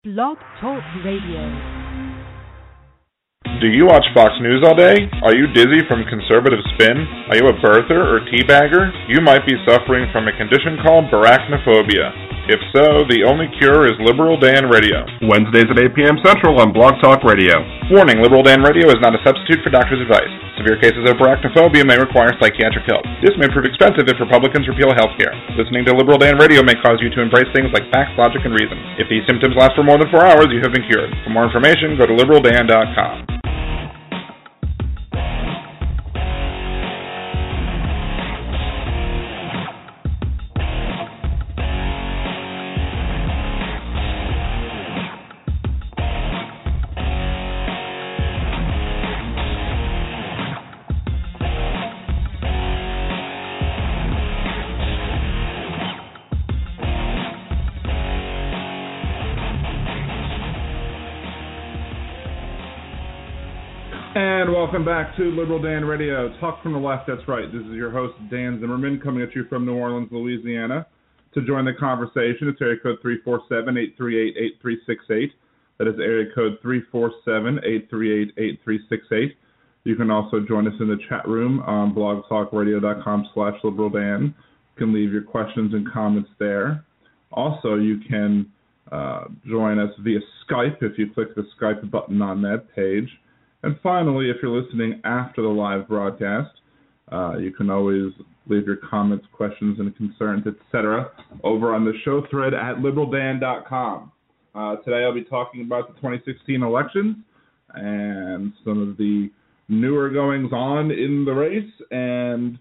Blog Talk Radio. Do you watch Fox News all day? Are you dizzy from conservative spin? Are you a birther or teabagger? You might be suffering from a condition called barachnophobia. If so, the only cure is Liberal Dan Radio. Wednesdays at 8 p.m. Central on Blog Talk Radio. Warning, Liberal Dan Radio is not a substitute for doctor's advice. Severe cases of barachnophobia may require psychiatric help. This may prove expensive if Republicans repeal health care. Listening to Liberal Dan Radio may cause you to embrace things like facts, logic, and reason. If these symptoms last for more than four hours, you have been cured. For more information, go to liberaldan.com. welcome back to Liberal Dan Radio. Talk from the left, that's right. This is your host, Dan Zimmerman, coming at you from New Orleans, Louisiana. To join the conversation, it's area code 347 838 8368. That is area code 347 838 8368. You can also join us in the chat room on blogtalkradio.com slash liberaldan. You can leave your questions and comments there. Also, you can uh, join us via Skype if you click the Skype button on that page. And finally, if you're listening after the live broadcast, uh, you can always leave your comments, questions, and concerns, etc., over on the show thread at liberaldan.com. Uh, today I'll be talking about the 2016 elections and some of the newer goings on in the race, and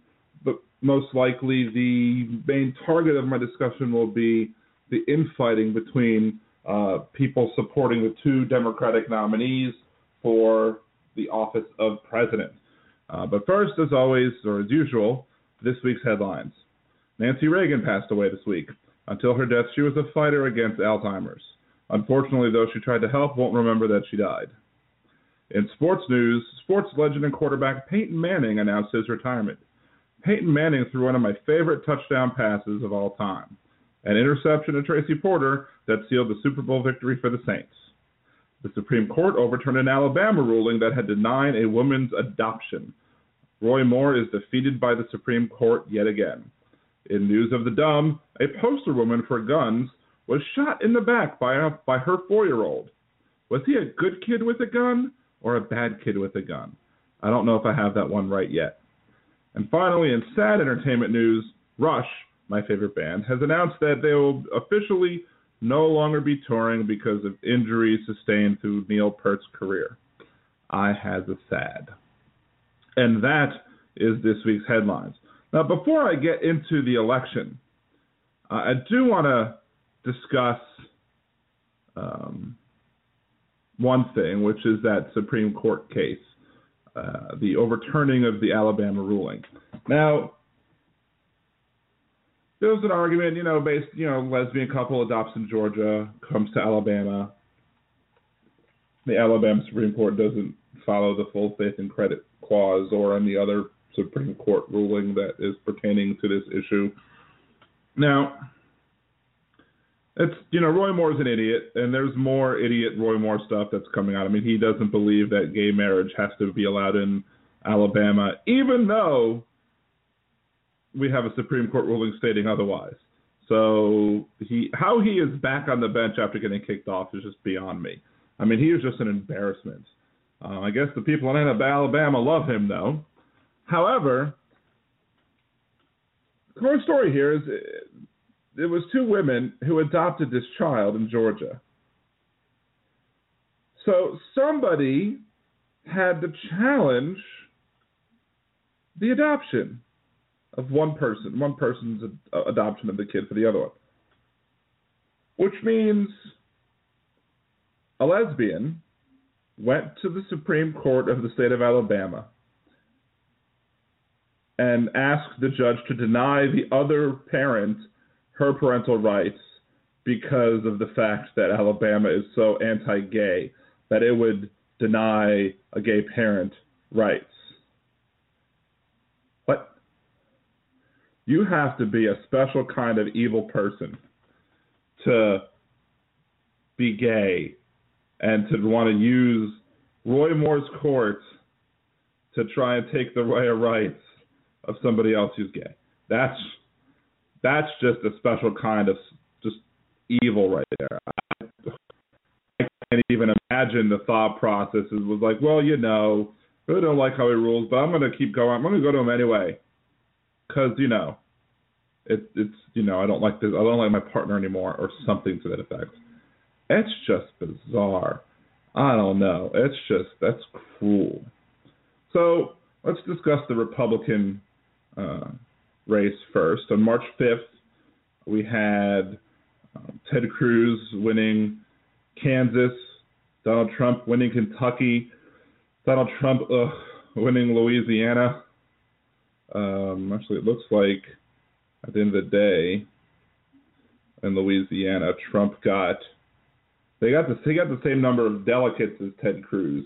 most likely the main target of my discussion will be the infighting between uh, people supporting the two Democratic nominees for the office of president. Uh, but first, as always, or as usual, this week's headlines. Nancy Reagan passed away this week. Until her death, she was a fighter against Alzheimer's. Unfortunately, those she tried to help won't remember that she died. In sports news, sports legend and quarterback Peyton Manning announced his retirement. Peyton Manning threw one of my favorite touchdown passes of all time, an interception to Tracy Porter that sealed the Super Bowl victory for the Saints. The Supreme Court overturned an Alabama ruling that had denied a woman's adoption. Roy Moore is defeated by the Supreme Court yet again. In news of the dumb, a poster woman for guns was shot in the back by, a, by her four year old. Was he a good kid with a gun or a bad kid with a gun? I don't know if I have that one right yet. And finally, in sad entertainment news, Rush, my favorite band, has announced that they will officially no longer be touring because of injuries sustained through Neil Peart's career. I has a sad. And that is this week's headlines. Now, before I get into the election, uh, I do want to discuss um, one thing, which is that Supreme Court case, uh, the overturning of the Alabama ruling. Now, there was an argument, you know, based, you know, lesbian couple adopts in Georgia, comes to Alabama. The Alabama Supreme Court doesn't follow the full faith and credit clause or any other Supreme Court ruling that is pertaining to this issue. Now, it's you know Roy Moore's an idiot, and there's more idiot Roy Moore stuff that's coming out. I mean, he doesn't believe that gay marriage has to be allowed in Alabama, even though we have a Supreme Court ruling stating otherwise. So he how he is back on the bench after getting kicked off is just beyond me. I mean, he is just an embarrassment. Uh, I guess the people in Alabama love him though. However, the core story here is it was two women who adopted this child in Georgia. So somebody had to challenge the adoption of one person, one person's uh, adoption of the kid for the other one. Which means a lesbian went to the Supreme Court of the state of Alabama and asked the judge to deny the other parent her parental rights because of the fact that Alabama is so anti gay that it would deny a gay parent rights. What? You have to be a special kind of evil person to be gay and to want to use Roy Moore's court to try and take the rights of somebody else who's gay. That's that's just a special kind of just evil right there. I, I can't even imagine the thought process. It was like, well, you know, I really don't like how he rules, but I'm going to keep going. I'm going to go to him anyway, because you know, it, it's you know, I don't like this. I don't like my partner anymore, or something to that effect. It's just bizarre. I don't know. It's just that's cruel. So let's discuss the Republican uh, race first. On March 5th, we had uh, Ted Cruz winning Kansas, Donald Trump winning Kentucky, Donald Trump uh, winning Louisiana. Um, actually, it looks like at the end of the day in Louisiana, Trump got they got the he got the same number of delegates as Ted Cruz,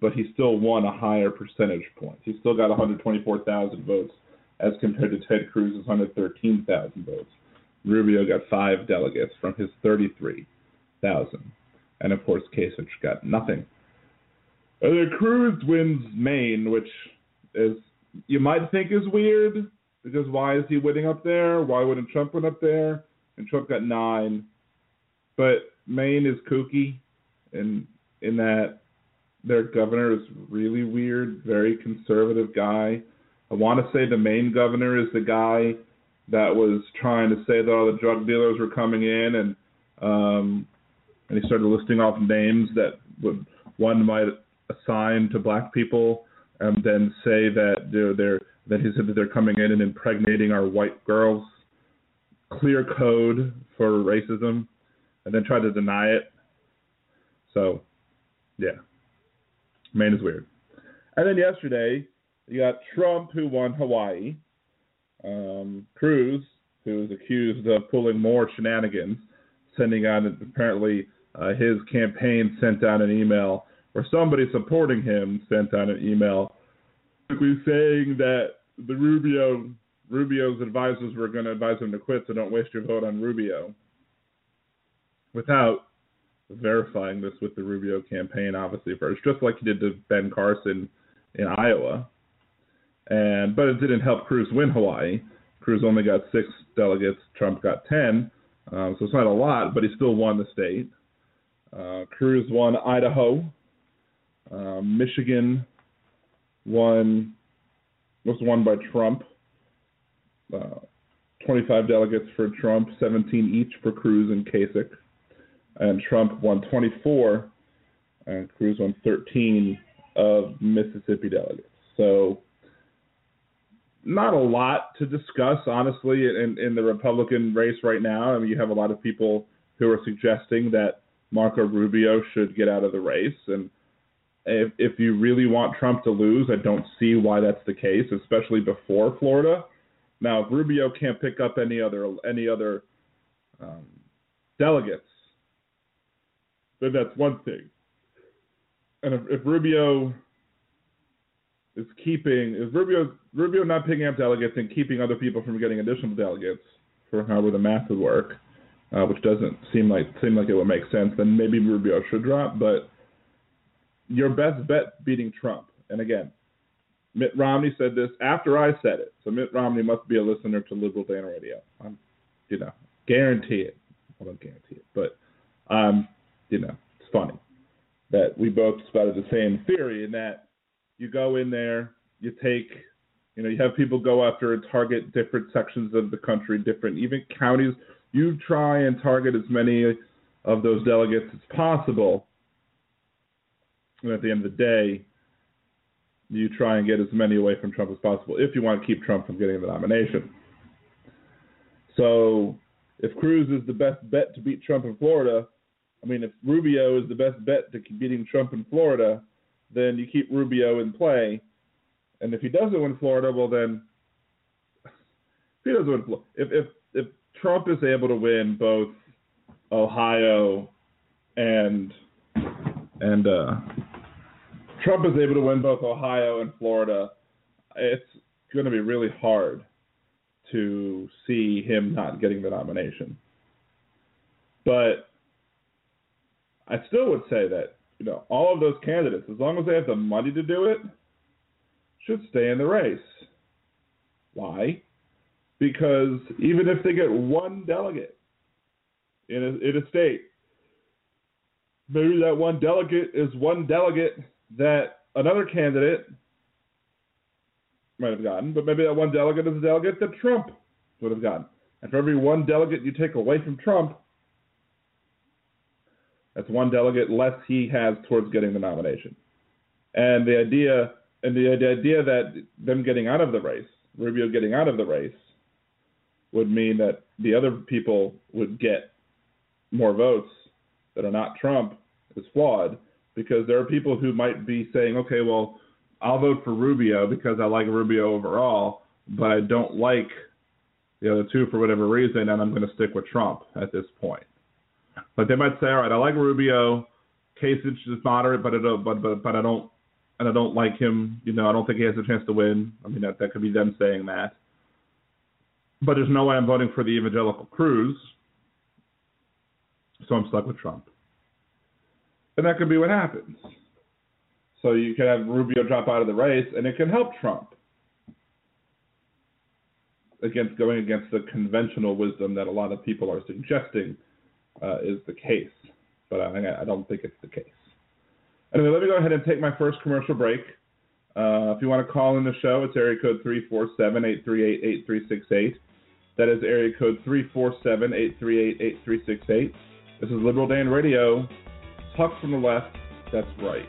but he still won a higher percentage point. He still got 124,000 votes as compared to Ted Cruz's 113,000 votes. Rubio got five delegates from his 33,000, and of course Kasich got nothing. And then Cruz wins Maine, which is you might think is weird because why is he winning up there? Why wouldn't Trump win up there? And Trump got nine, but Maine is kooky, in in that their governor is really weird, very conservative guy. I want to say the Maine governor is the guy that was trying to say that all the drug dealers were coming in, and um, and he started listing off names that would one might assign to black people, and then say that they're, they're that he said that they're coming in and impregnating our white girls. Clear code for racism and then try to deny it. So, yeah, Maine is weird. And then yesterday, you got Trump who won Hawaii, um, Cruz who is accused of pulling more shenanigans, sending out apparently uh, his campaign sent out an email or somebody supporting him sent out an email basically saying that the Rubio Rubio's advisors were going to advise him to quit, so don't waste your vote on Rubio without verifying this with the Rubio campaign, obviously first, just like he did to Ben Carson in Iowa. And but it didn't help Cruz win Hawaii. Cruz only got six delegates. Trump got ten, um, so it's not a lot, but he still won the state. Uh, Cruz won Idaho. Uh, Michigan won was won by Trump. Uh, 25 delegates for Trump, 17 each for Cruz and Kasich and Trump won 24, and Cruz won 13 of Mississippi delegates. So, not a lot to discuss, honestly, in, in the Republican race right now. I mean, you have a lot of people who are suggesting that Marco Rubio should get out of the race, and if if you really want Trump to lose, I don't see why that's the case, especially before Florida. Now, if Rubio can't pick up any other any other um, delegates, then that's one thing. And if, if Rubio is keeping is Rubio Rubio not picking up delegates and keeping other people from getting additional delegates for however the math would work, uh, which doesn't seem like seem like it would make sense, then maybe Rubio should drop. But your best bet beating Trump. And again, Mitt Romney said this after I said it, so Mitt Romney must be a listener to Liberal Dan Radio. I'm, you know, guarantee it. I don't guarantee it, but um, you know, it's funny that we both spouted the same theory in that you go in there, you take, you know, you have people go after and target different sections of the country, different even counties. You try and target as many of those delegates as possible. And at the end of the day, you try and get as many away from Trump as possible if you want to keep Trump from getting the nomination. So if Cruz is the best bet to beat Trump in Florida, I mean, if Rubio is the best bet to beating Trump in Florida, then you keep Rubio in play. And if he doesn't win Florida, well then, if he doesn't win, if if if Trump is able to win both Ohio and and uh, Trump is able to win both Ohio and Florida, it's going to be really hard to see him not getting the nomination. But I still would say that you know all of those candidates, as long as they have the money to do it, should stay in the race. Why? Because even if they get one delegate in a, in a state, maybe that one delegate is one delegate that another candidate might have gotten, but maybe that one delegate is a delegate that Trump would have gotten. And for every one delegate you take away from Trump, that's one delegate less he has towards getting the nomination. And the idea and the idea that them getting out of the race, Rubio getting out of the race, would mean that the other people would get more votes that are not Trump is flawed because there are people who might be saying, okay, well, I'll vote for Rubio because I like Rubio overall, but I don't like the other two for whatever reason, and I'm going to stick with Trump at this point. But they might say, all right, I like Rubio. Kasich is moderate, but I don't, but but but I don't, and I don't like him. You know, I don't think he has a chance to win. I mean, that that could be them saying that. But there's no way I'm voting for the evangelical Cruz, so I'm stuck with Trump. And that could be what happens. So you can have Rubio drop out of the race, and it can help Trump against going against the conventional wisdom that a lot of people are suggesting uh, is the case. But I, I don't think it's the case. Anyway, let me go ahead and take my first commercial break. Uh, if you want to call in the show, it's area code 347-838-8368. That is area code 347-838-8368. This is Liberal Dan Radio. Talk from the left, that's right.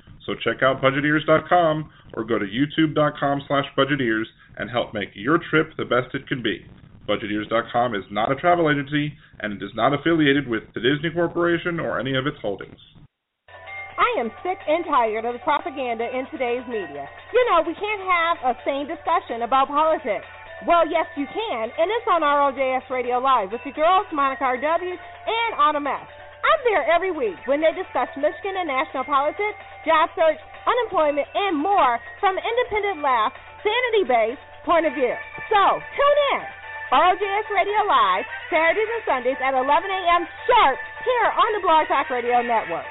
So check out budgeteers.com or go to youtube.com slash budgeteers and help make your trip the best it can be. Budgeteers.com is not a travel agency and it is not affiliated with the Disney Corporation or any of its holdings. I am sick and tired of the propaganda in today's media. You know, we can't have a sane discussion about politics. Well, yes, you can, and it's on ROJS Radio Live with your girls, Monica R.W. and Autumn S. I'm there every week when they discuss Michigan and national politics, job search, unemployment, and more from an independent laugh, sanity based point of view. So, tune in. ROJS Radio Live, Saturdays and Sundays at 11 a.m. sharp here on the Blog Talk Radio Network.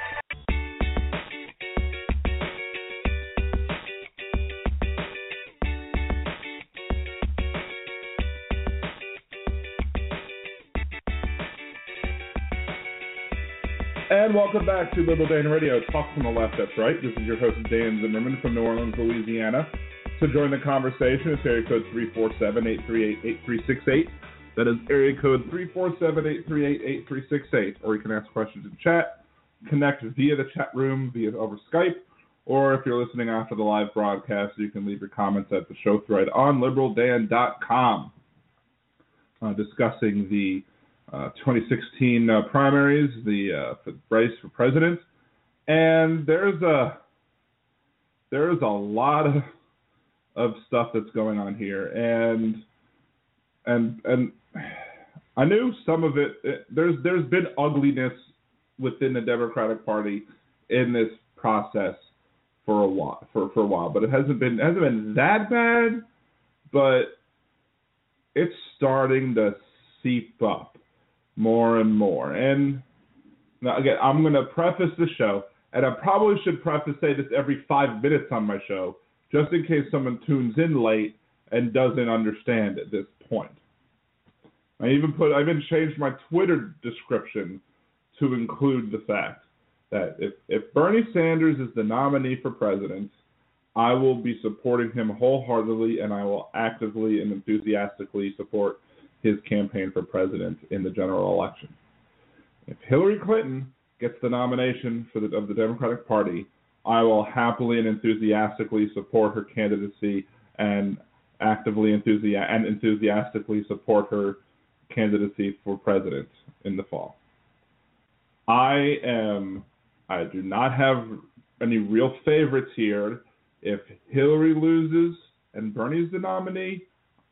And welcome back to Liberal Dan Radio. Talk from the left, that's right. This is your host, Dan Zimmerman from New Orleans, Louisiana. To join the conversation, it's area code 347-838-8368. That is area code 347-838-8368. Or you can ask questions in chat, connect via the chat room, via over Skype, or if you're listening after the live broadcast, you can leave your comments at the show thread on liberaldan.com uh, discussing the 2016 uh, primaries, the uh, race for president, and there's a there's a lot of of stuff that's going on here, and and and I knew some of it, it. There's there's been ugliness within the Democratic Party in this process for a while for for a while, but it hasn't been it hasn't been that bad, but it's starting to seep up more and more. And now again, I'm going to preface the show, and I probably should preface say this every five minutes on my show, just in case someone tunes in late and doesn't understand at this point. I even put I even changed my Twitter description to include the fact that if, if Bernie Sanders is the nominee for president, I will be supporting him wholeheartedly, and I will actively and enthusiastically support his campaign for president in the general election. If Hillary Clinton gets the nomination for the, of the Democratic Party, I will happily and enthusiastically support her candidacy and actively and enthusiastically support her candidacy for president in the fall. I am I do not have any real favorites here. If Hillary loses and Bernie's the nominee,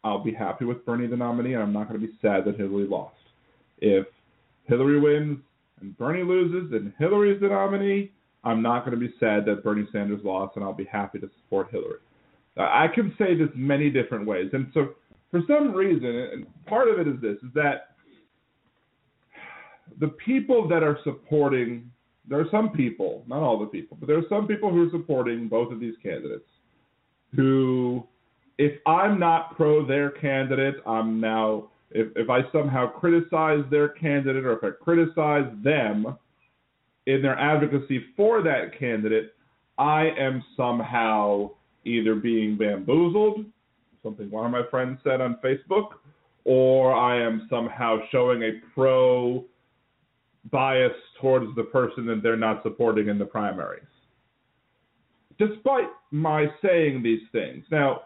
I'll be happy with Bernie the nominee, and I'm not going to be sad that Hillary lost. If Hillary wins and Bernie loses and Hillary's the nominee, I'm not going to be sad that Bernie Sanders lost, and I'll be happy to support Hillary. I can say this many different ways, and so for some reason, and part of it is this: is that the people that are supporting, there are some people, not all the people, but there are some people who are supporting both of these candidates who, if I'm not pro their candidate, I'm now, if, if I somehow criticize their candidate or if I criticize them in their advocacy for that candidate, I am somehow either being bamboozled, something one of my friends said on Facebook, or I am somehow showing a pro bias towards the person that they're not supporting in the primaries. Despite my saying these things. Now,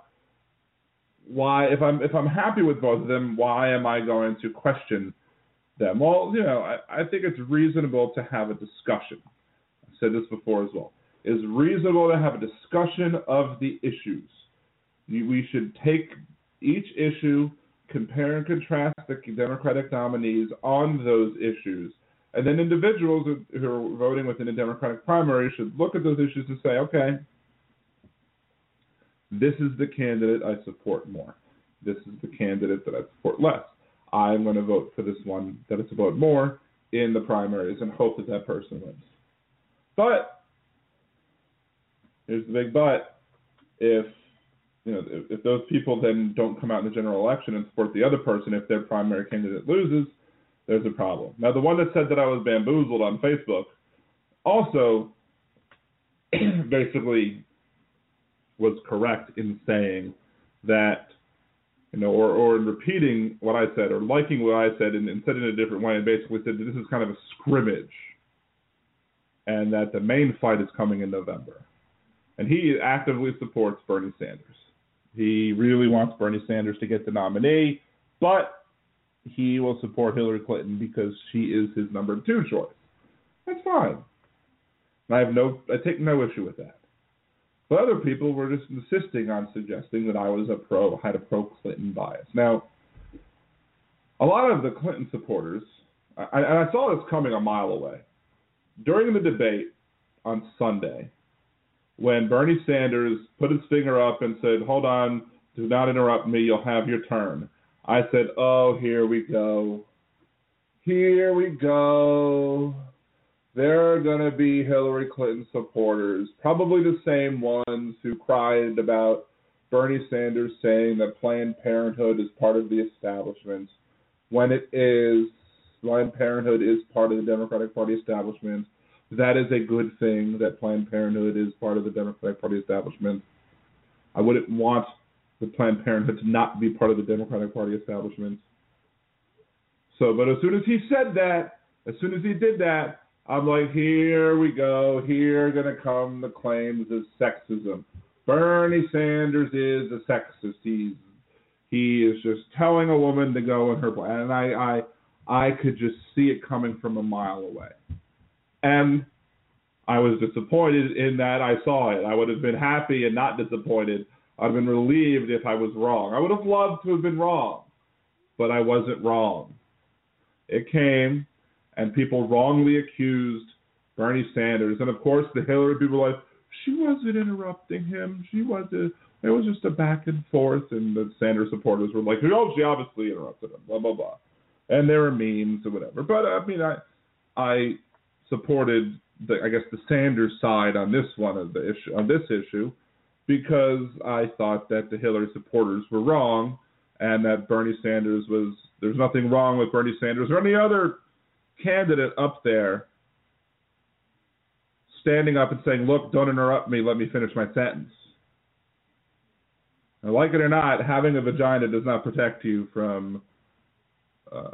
why if I'm if I'm happy with both of them, why am I going to question them? Well, you know, I, I think it's reasonable to have a discussion. I said this before as well. It's reasonable to have a discussion of the issues. We should take each issue, compare and contrast the Democratic nominees on those issues, and then individuals who are voting within a Democratic primary should look at those issues and say, okay, this is the candidate I support more. This is the candidate that I support less. I'm going to vote for this one that I support more in the primaries and hope that that person wins. But here's the big but: if you know if, if those people then don't come out in the general election and support the other person, if their primary candidate loses, there's a problem. Now, the one that said that I was bamboozled on Facebook also basically was correct in saying that, you know, or, or in repeating what I said or liking what I said and, and said it in a different way and basically said that this is kind of a scrimmage and that the main fight is coming in November. And he actively supports Bernie Sanders. He really wants Bernie Sanders to get the nominee, but he will support Hillary Clinton because she is his number two choice. That's fine. I have no, I take no issue with that. But other people were just insisting on suggesting that I was a pro, had a pro Clinton bias. Now, a lot of the Clinton supporters, and I saw this coming a mile away, during the debate on Sunday, when Bernie Sanders put his finger up and said, Hold on, do not interrupt me, you'll have your turn. I said, oh, here we go. Here we go. There are going to be Hillary Clinton supporters, probably the same ones who cried about Bernie Sanders saying that Planned Parenthood is part of the establishment when it is. Planned Parenthood is part of the Democratic Party establishment. That is a good thing that Planned Parenthood is part of the Democratic Party establishment. I wouldn't want the Planned Parenthood to not be part of the Democratic Party establishment. So, but as soon as he said that, as soon as he did that, I'm like, here we go. Here to come the claims of sexism. Bernie Sanders is a sexist. He's he is just telling a woman to go in her place, and I I I could just see it coming from a mile away, and I was disappointed in that I saw it. I would have been happy and not disappointed I'd have been relieved if I was wrong. I would have loved to have been wrong, but I wasn't wrong. It came, and people wrongly accused Bernie Sanders. And of course, the Hillary people were like, she wasn't interrupting him. She wasn't. It was just a back and forth. And the Sanders supporters were like, oh, she obviously interrupted him, blah, blah, blah. And there were memes or whatever. But I mean, I, I supported the, I guess, the Sanders side on this one of the issue, on this issue because I thought that the Hillary supporters were wrong and that Bernie Sanders was there's nothing wrong with Bernie Sanders or any other candidate up there standing up and saying, "Look, don't interrupt me. Let me finish my sentence." Now, like it or not, having a vagina does not protect you from uh,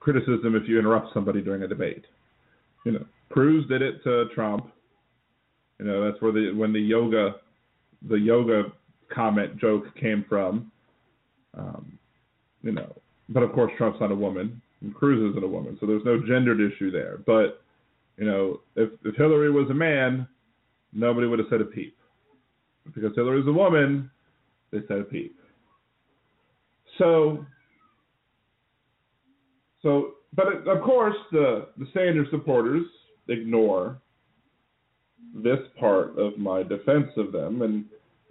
criticism if you interrupt somebody during a debate. You know, Cruz did it to Trump. You know, that's where the when the yoga, the yoga comment joke came from. Um, you know, but of course Trump's not a woman, and Cruz isn't a woman, so there's no gendered issue there. But you know, if if Hillary was a man, nobody would have said a peep. Because Hillary's a woman, they said a peep. So, so, but of course, the the Sanders supporters ignore this part of my defense of them, and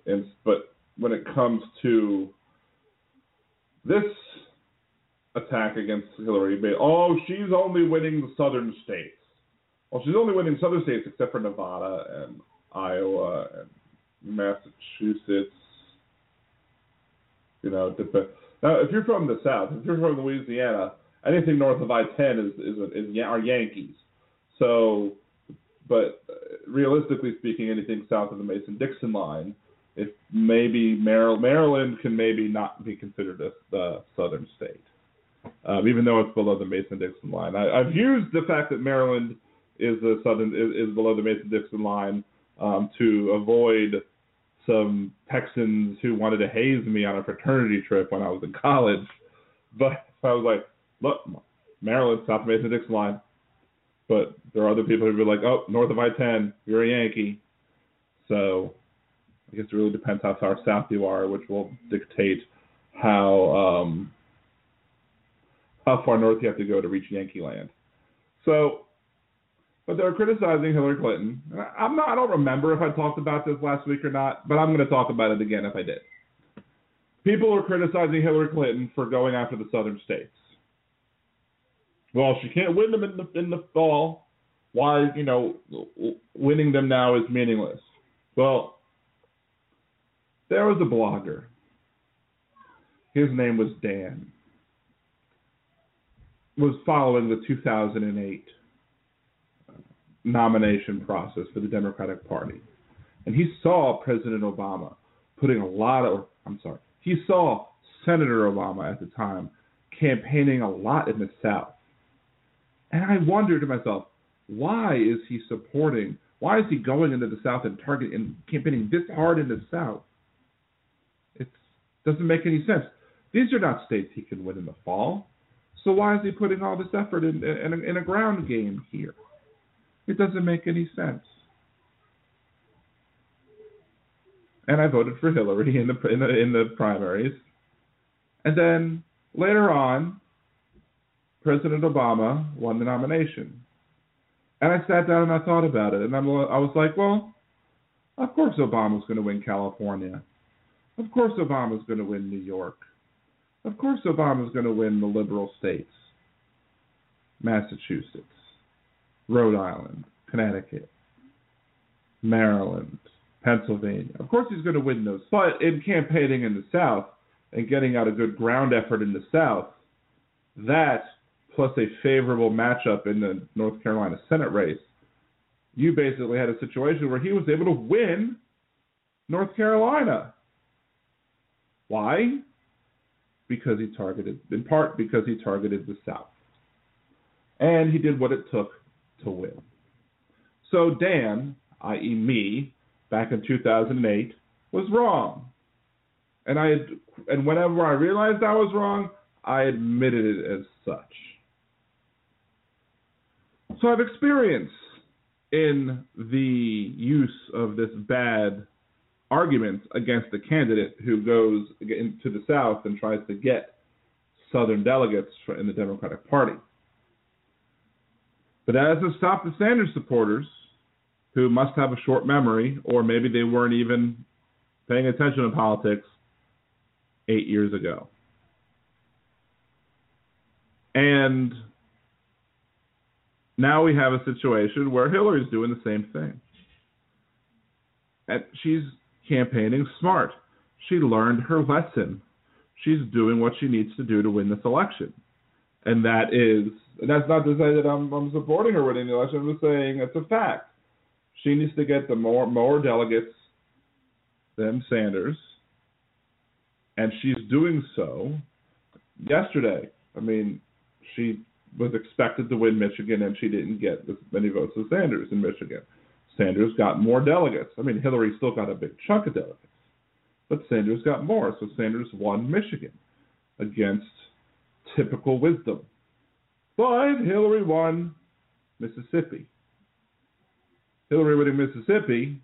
and but when it comes to this attack against Hillary, oh, she's only winning the southern states. Well, she's only winning southern states except for Nevada and Iowa and Massachusetts. You know, now if you're from the South, if you're from Louisiana, anything north of I-10 is is, is, is are Yankees. So, but uh, realistically speaking, anything south of the Mason-Dixon line, if maybe Maryland, Maryland can maybe not be considered a, the southern state, um, even though it's below the Mason-Dixon line. I, I've used the fact that Maryland is the southern is, is below the Mason-Dixon line um, to avoid some Texans who wanted to haze me on a fraternity trip when I was in college. But I was like, look, Maryland, South of Mason Dixon line. But there are other people who be like, oh, north of I 10, you're a Yankee. So I guess it really depends how far south you are, which will dictate how um, how far north you have to go to reach Yankee land. So but they're criticizing Hillary Clinton. I'm not. I don't remember if I talked about this last week or not, but I'm going to talk about it again if I did. People are criticizing Hillary Clinton for going after the southern states. Well, she can't win them in the in the fall. Why, you know, winning them now is meaningless. Well, there was a blogger. His name was Dan. Was following the 2008 uh, nomination process for the Democratic Party. And he saw President Obama putting a lot of, I'm sorry, he saw Senator Obama at the time campaigning a lot in the South. And I wondered to myself, why is he supporting, why is he going into the South and targeting and campaigning this hard in the South? It doesn't make any sense. These are not states he can win in the fall. So why is he putting all this effort in, in, in a ground game here? It doesn't make any sense. And I voted for Hillary in the in the, in the primaries. And then later on, President Obama won the nomination. And I sat down and I thought about it, and I'm, I was like, well, of course Obama's going to win California. Of course Obama's going to win New York. Of course Obama's going to win the liberal states. Massachusetts. Rhode Island, Connecticut, Maryland, Pennsylvania. Of course, he's going to win those. But in campaigning in the South and getting out a good ground effort in the South, that plus a favorable matchup in the North Carolina Senate race, you basically had a situation where he was able to win North Carolina. Why? Because he targeted, in part because he targeted the South. And he did what it took to win. So Dan, i.e., me, back in 2008, was wrong. And I and whenever I realized I was wrong, I admitted it as such. So I've experience in the use of this bad argument against a candidate who goes into the South and tries to get Southern delegates in the Democratic Party. But that hasn't stopped the Sanders supporters, who must have a short memory, or maybe they weren't even paying attention to politics eight years ago. And now we have a situation where Hillary's doing the same thing. And she's campaigning smart. She learned her lesson. She's doing what she needs to do to win this election. And that is and that's not to say that I'm, I'm supporting her winning the election. I'm just saying it's a fact. She needs to get the more more delegates than Sanders, and she's doing so yesterday. I mean, she was expected to win Michigan, and she didn't get as many votes as Sanders in Michigan. Sanders got more delegates. I mean, Hillary still got a big chunk of delegates, but Sanders got more. So Sanders won Michigan against typical wisdom. But Hillary won Mississippi. Hillary winning Mississippi,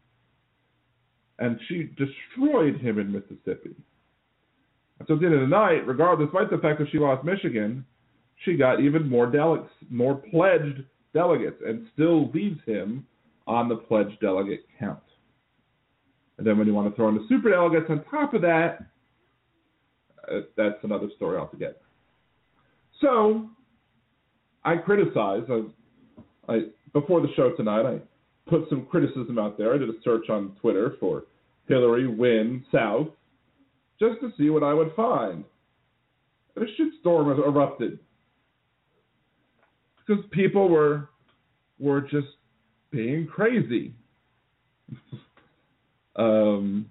and she destroyed him in Mississippi. And So at the end of the night, regardless, despite the fact that she lost Michigan, she got even more delegates, more pledged delegates, and still leads him on the pledged delegate count. And then when you want to throw in the super delegates on top of that, uh, that's another story altogether. So I criticize. I, I before the show tonight, I put some criticism out there. I did a search on Twitter for Hillary win South just to see what I would find. And a shitstorm erupted because people were were just being crazy. um,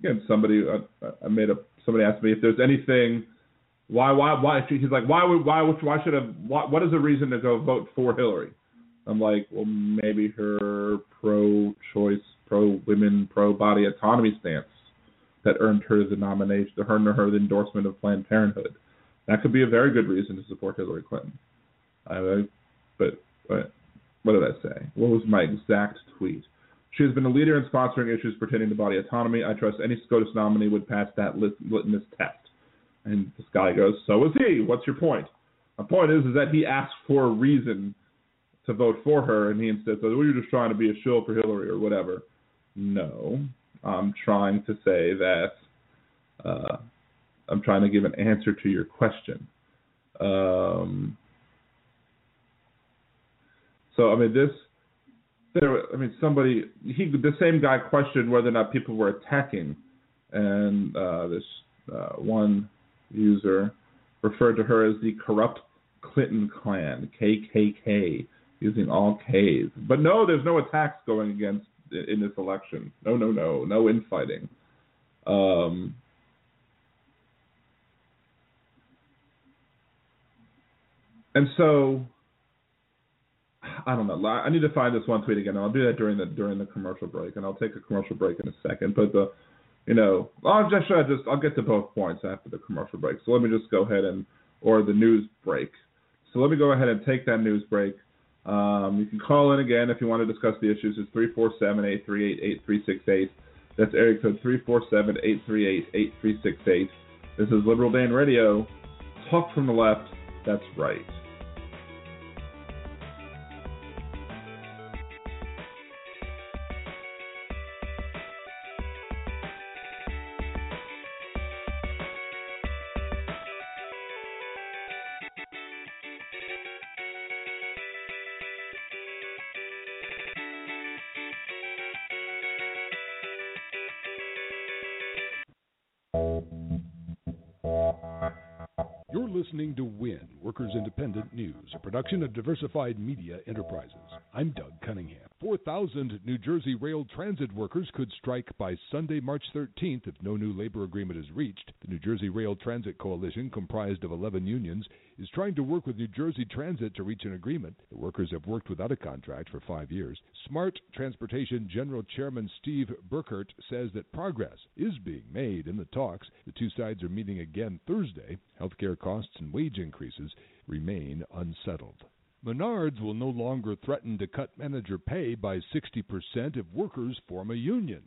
again, somebody I, I made a somebody asked me if there's anything why why why he's like why would why why should have why, what is the reason to go vote for Hillary? I'm like, well, maybe her pro-choice, pro-women, pro-body autonomy stance that earned her the nomination, earned her the endorsement of Planned Parenthood. That could be a very good reason to support Hillary Clinton. I, but, but what did I say? What was my exact tweet? She has been a leader in sponsoring issues pertaining to body autonomy. I trust any SCOTUS nominee would pass that litmus test. And this guy goes, so is he. What's your point? My point is, is that he asked for a reason to vote for her, and he instead says, "Well, you're just trying to be a shill for Hillary or whatever." No, I'm trying to say that uh, I'm trying to give an answer to your question. Um, so I mean, this there. I mean, somebody he the same guy questioned whether or not people were attacking, and uh, this uh, one user referred to her as the corrupt Clinton clan, KKK using all K's. But no, there's no attacks going against in this election. No, no, no, no infighting. Um, and so I don't know. I need to find this one tweet again. I'll do that during the during the commercial break, and I'll take a commercial break in a second. But the, you know, I'll just I just I'll get to both points after the commercial break. So let me just go ahead and or the news break. So let me go ahead and take that news break. Um, you can call in again if you want to discuss the issues. It's 347-838-8368. That's area code 347-838-8368. This is Liberal Dan Radio. Talk from the left. That's right. Production of Diversified Media Enterprises. I'm Doug Cunningham. 4,000 New Jersey rail transit workers could strike by Sunday, March 13th if no new labor agreement is reached. The New Jersey Rail Transit Coalition, comprised of 11 unions, is trying to work with New Jersey Transit to reach an agreement. The workers have worked without a contract for five years. Smart Transportation General Chairman Steve Burkert says that progress is being made in the talks. The two sides are meeting again Thursday. Healthcare costs and wage increases remain unsettled. Menards will no longer threaten to cut manager pay by 60% if workers form a union.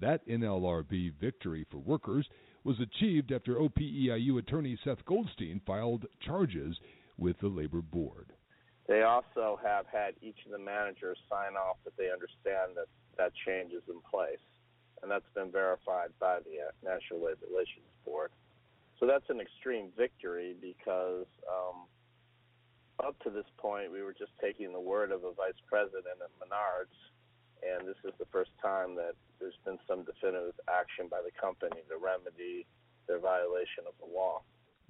That NLRB victory for workers was achieved after OPEIU attorney Seth Goldstein filed charges with the Labor Board. They also have had each of the managers sign off that they understand that that change is in place, and that's been verified by the uh, National Labor Relations Board. So that's an extreme victory because um, up to this point we were just taking the word of a vice president at Menards and this is the first time that there's been some definitive action by the company to remedy their violation of the law.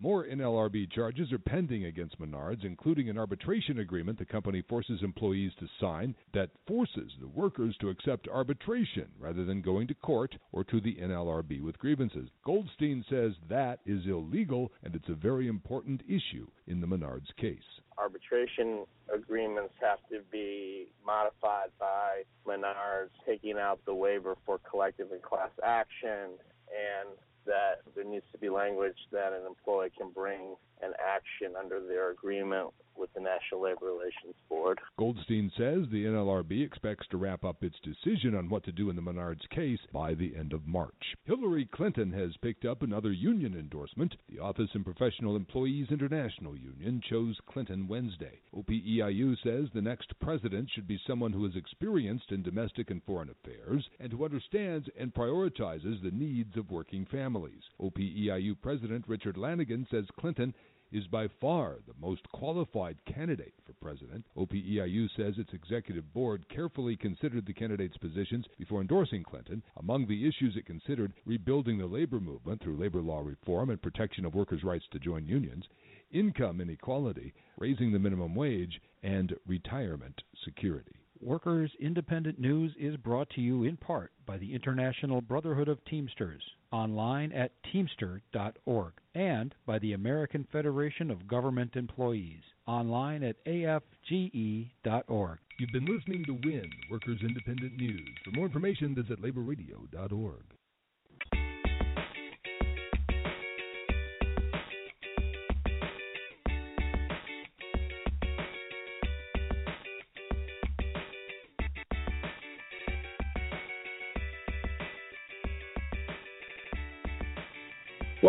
More NLRB charges are pending against Menards, including an arbitration agreement the company forces employees to sign that forces the workers to accept arbitration rather than going to court or to the NLRB with grievances. Goldstein says that is illegal and it's a very important issue in the Menards case. Arbitration agreements have to be modified by Menards taking out the waiver for collective and class action and that there needs to be language that an employee can bring an action under their agreement with the National Labor Relations Board. Goldstein says the NLRB expects to wrap up its decision on what to do in the Menards case by the end of March. Hillary Clinton has picked up another union endorsement. The Office and Professional Employees International Union chose Clinton Wednesday. OPEIU says the next president should be someone who is experienced in domestic and foreign affairs and who understands and prioritizes the needs of working families. OPEIU President Richard Lanigan says Clinton is by far the most qualified candidate for president. OPEIU says its executive board carefully considered the candidate's positions before endorsing Clinton. Among the issues it considered, rebuilding the labor movement through labor law reform and protection of workers' rights to join unions, income inequality, raising the minimum wage, and retirement security. Workers Independent News is brought to you in part by the International Brotherhood of Teamsters, online at teamster.org, and by the American Federation of Government Employees, online at afge.org. You've been listening to WIN, Workers Independent News. For more information, visit laborradio.org.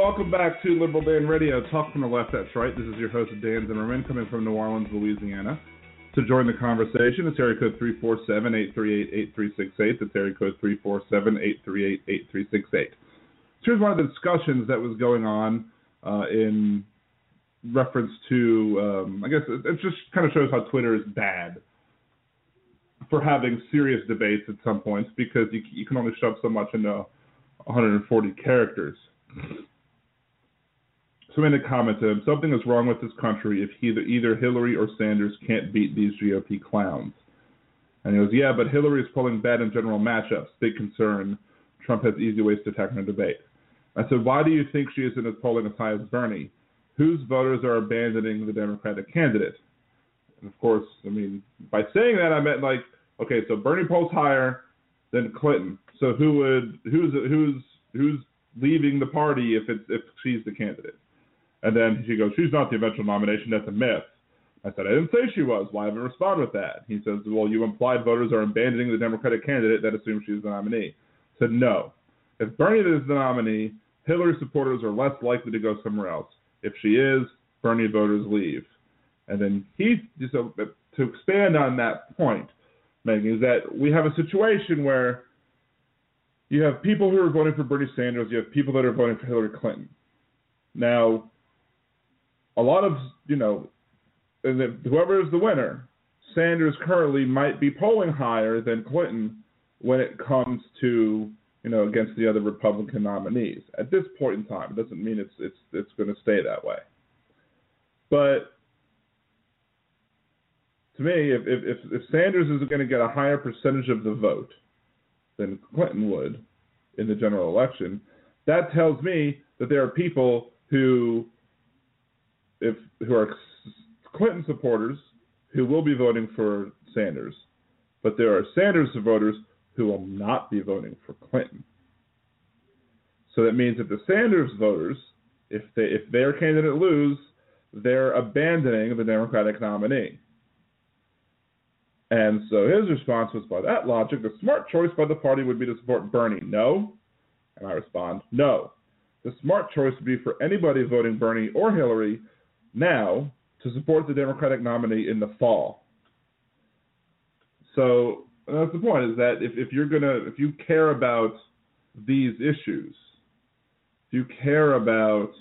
Welcome back to Liberal Dan Radio. Talk from the left, that's right. This is your host, Dan Zimmerman, coming from New Orleans, Louisiana. To join the conversation, it's area code 347-838-8368. That's area code 347-838-8368. Here's one of the discussions that was going on uh, in reference to, um, I guess it, it just kind of shows how Twitter is bad for having serious debates at some points because you, you can only shove so much into 140 characters. So in a comment to him, something is wrong with this country if either either Hillary or Sanders can't beat these GOP clowns. And he goes, yeah, but Hillary is pulling bad in general matchups. Big concern. Trump has easy ways to attack in a debate. I said, why do you think she isn't as polling as high as Bernie? Whose voters are abandoning the Democratic candidate? And of course, I mean, by saying that, I meant like, okay, so Bernie polls higher than Clinton. So who would who's who's who's leaving the party if it's if she's the candidate? And then she goes, she's not the eventual nomination. That's a myth. I said, I didn't say she was. Why haven't responded with that? He says, well, you implied voters are abandoning the Democratic candidate that assumes she's the nominee. I said, no. If Bernie is the nominee, Hillary supporters are less likely to go somewhere else. If she is, Bernie voters leave. And then he, so to expand on that point, Megan, is that we have a situation where you have people who are voting for Bernie Sanders, you have people that are voting for Hillary Clinton. Now, a lot of you know, whoever is the winner, Sanders currently might be polling higher than Clinton when it comes to you know against the other Republican nominees. At this point in time, it doesn't mean it's it's it's going to stay that way. But to me, if if if Sanders is going to get a higher percentage of the vote than Clinton would in the general election, that tells me that there are people who if who are Clinton supporters who will be voting for Sanders, but there are Sanders voters who will not be voting for Clinton. So that means that the Sanders voters, if they if their candidate lose, they're abandoning the Democratic nominee. And so his response was, by that logic, the smart choice by the party would be to support Bernie. No. And I respond, no. The smart choice would be for anybody voting Bernie or Hillary now to support the Democratic nominee in the fall. So that's the point: is that if, if you're gonna if you care about these issues, if you care about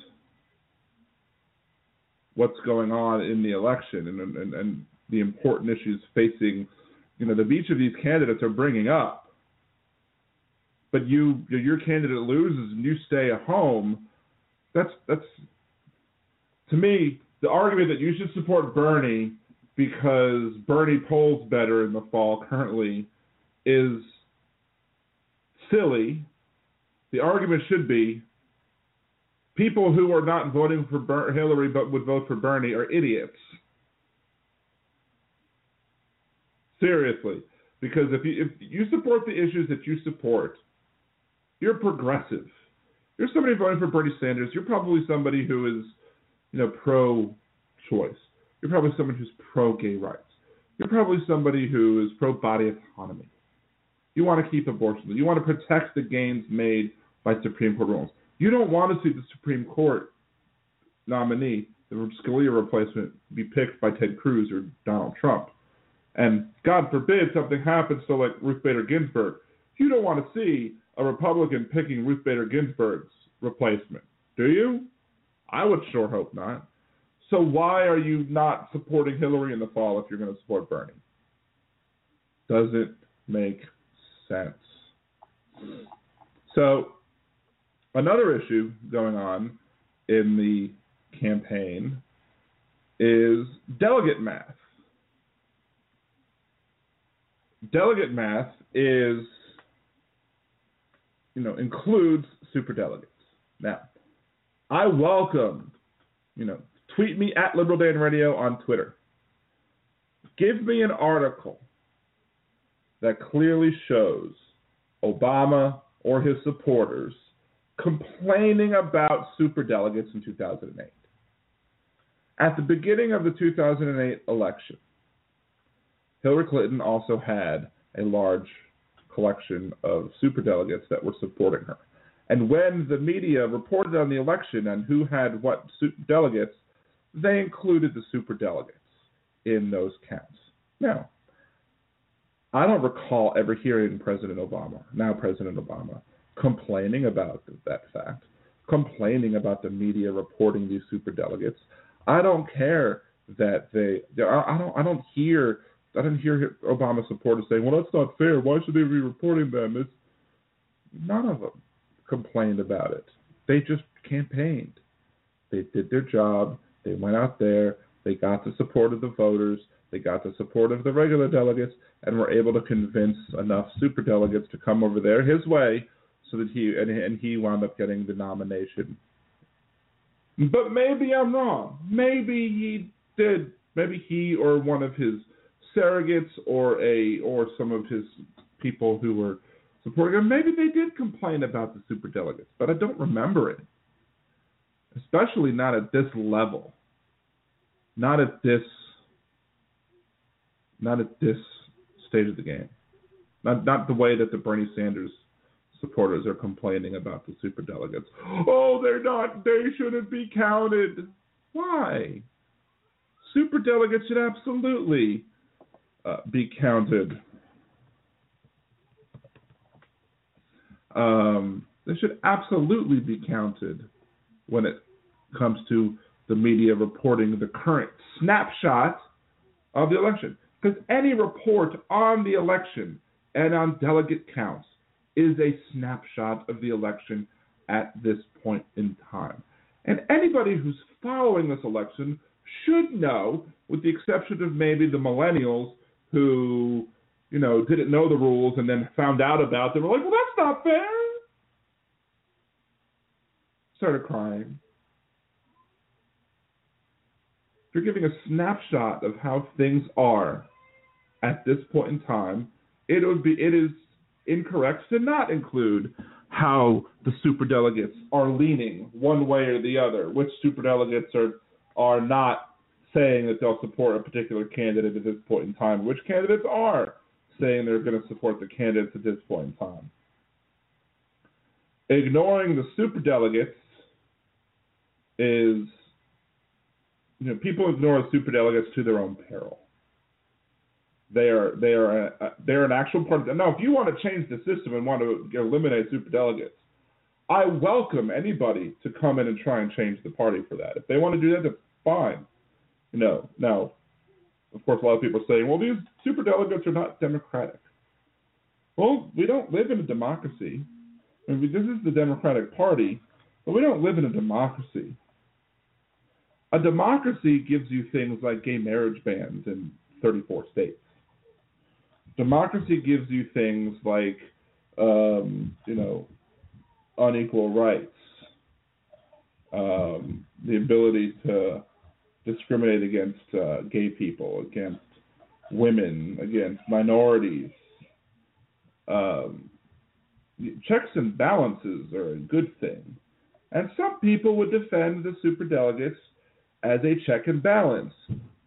what's going on in the election and, and, and the important issues facing, you know, that each of these candidates are bringing up, but you your candidate loses and you stay at home, that's that's to me, the argument that you should support Bernie because Bernie polls better in the fall currently is silly. The argument should be people who are not voting for Ber- Hillary but would vote for Bernie are idiots. Seriously, because if you if you support the issues that you support, you're progressive. You're somebody voting for Bernie Sanders. You're probably somebody who is, you know, pro-choice. You're probably someone who's pro-gay rights. You're probably somebody who is pro-body autonomy. You want to keep abortion. You want to protect the gains made by Supreme Court rulings. You don't want to see the Supreme Court nominee, the Scalia replacement, be picked by Ted Cruz or Donald Trump. And God forbid something happens to like Ruth Bader Ginsburg. You don't want to see a Republican picking Ruth Bader Ginsburg's replacement, do you? I would sure hope not. So why are you not supporting Hillary in the fall if you're going to support Bernie? Does it make sense. So another issue going on in the campaign is delegate math. Delegate math is, you know, includes superdelegates. Now, I welcome, you know, tweet me at Liberal Dan Radio on Twitter. Give me an article that clearly shows Obama or his supporters complaining about superdelegates in 2008. At the beginning of the 2008 election, Hillary Clinton also had a large collection of superdelegates that were supporting her. And when the media reported on the election and who had what delegates, they included the superdelegates in those counts. Now, I don't recall ever hearing President Obama, now President Obama, complaining about that fact, complaining about the media reporting these superdelegates. I don't care that they. I don't. I don't hear. I didn't hear Obama supporters saying, "Well, that's not fair. Why should they be reporting them?" It's none of them complained about it. They just campaigned. They did their job. They went out there. They got the support of the voters. They got the support of the regular delegates, and were able to convince enough super delegates to come over there his way, so that he and, and he wound up getting the nomination. But maybe I'm wrong. Maybe he did. Maybe he or one of his surrogates or a or some of his people who were supporting him, maybe they did complain about the super delegates, but I don't remember it. Especially not at this level. Not at this not at this stage of the game. Not not the way that the Bernie Sanders supporters are complaining about the super delegates. Oh, they're not they shouldn't be counted. Why? Super delegates should absolutely uh, be counted. Um, they should absolutely be counted when it comes to the media reporting the current snapshot of the election. Because any report on the election and on delegate counts is a snapshot of the election at this point in time. And anybody who's following this election should know, with the exception of maybe the millennials who, you know, didn't know the rules and then found out about them, were like, well, that's not fair. Started crying. You're giving a snapshot of how things are at this point in time. It would be it is incorrect to not include how the superdelegates are leaning one way or the other. Which superdelegates are are not saying that they'll support a particular candidate at this point in time. Which candidates are saying they're going to support the candidates at this point in time. Ignoring the superdelegates is you know people ignore superdelegates to their own peril. They are they are a, they're an actual part. Of, now, if you want to change the system and want to eliminate superdelegates, I welcome anybody to come in and try and change the party for that. If they want to do that, that's fine. You know, now, of course, a lot of people saying, well, these superdelegates are not democratic. Well, we don't live in a democracy. I mean, this is the Democratic Party, but we don't live in a democracy. A democracy gives you things like gay marriage bans in 34 states. Democracy gives you things like, um, you know, unequal rights, um, the ability to discriminate against uh, gay people, against women, against minorities. Um, checks and balances are a good thing. And some people would defend the superdelegates as a check and balance,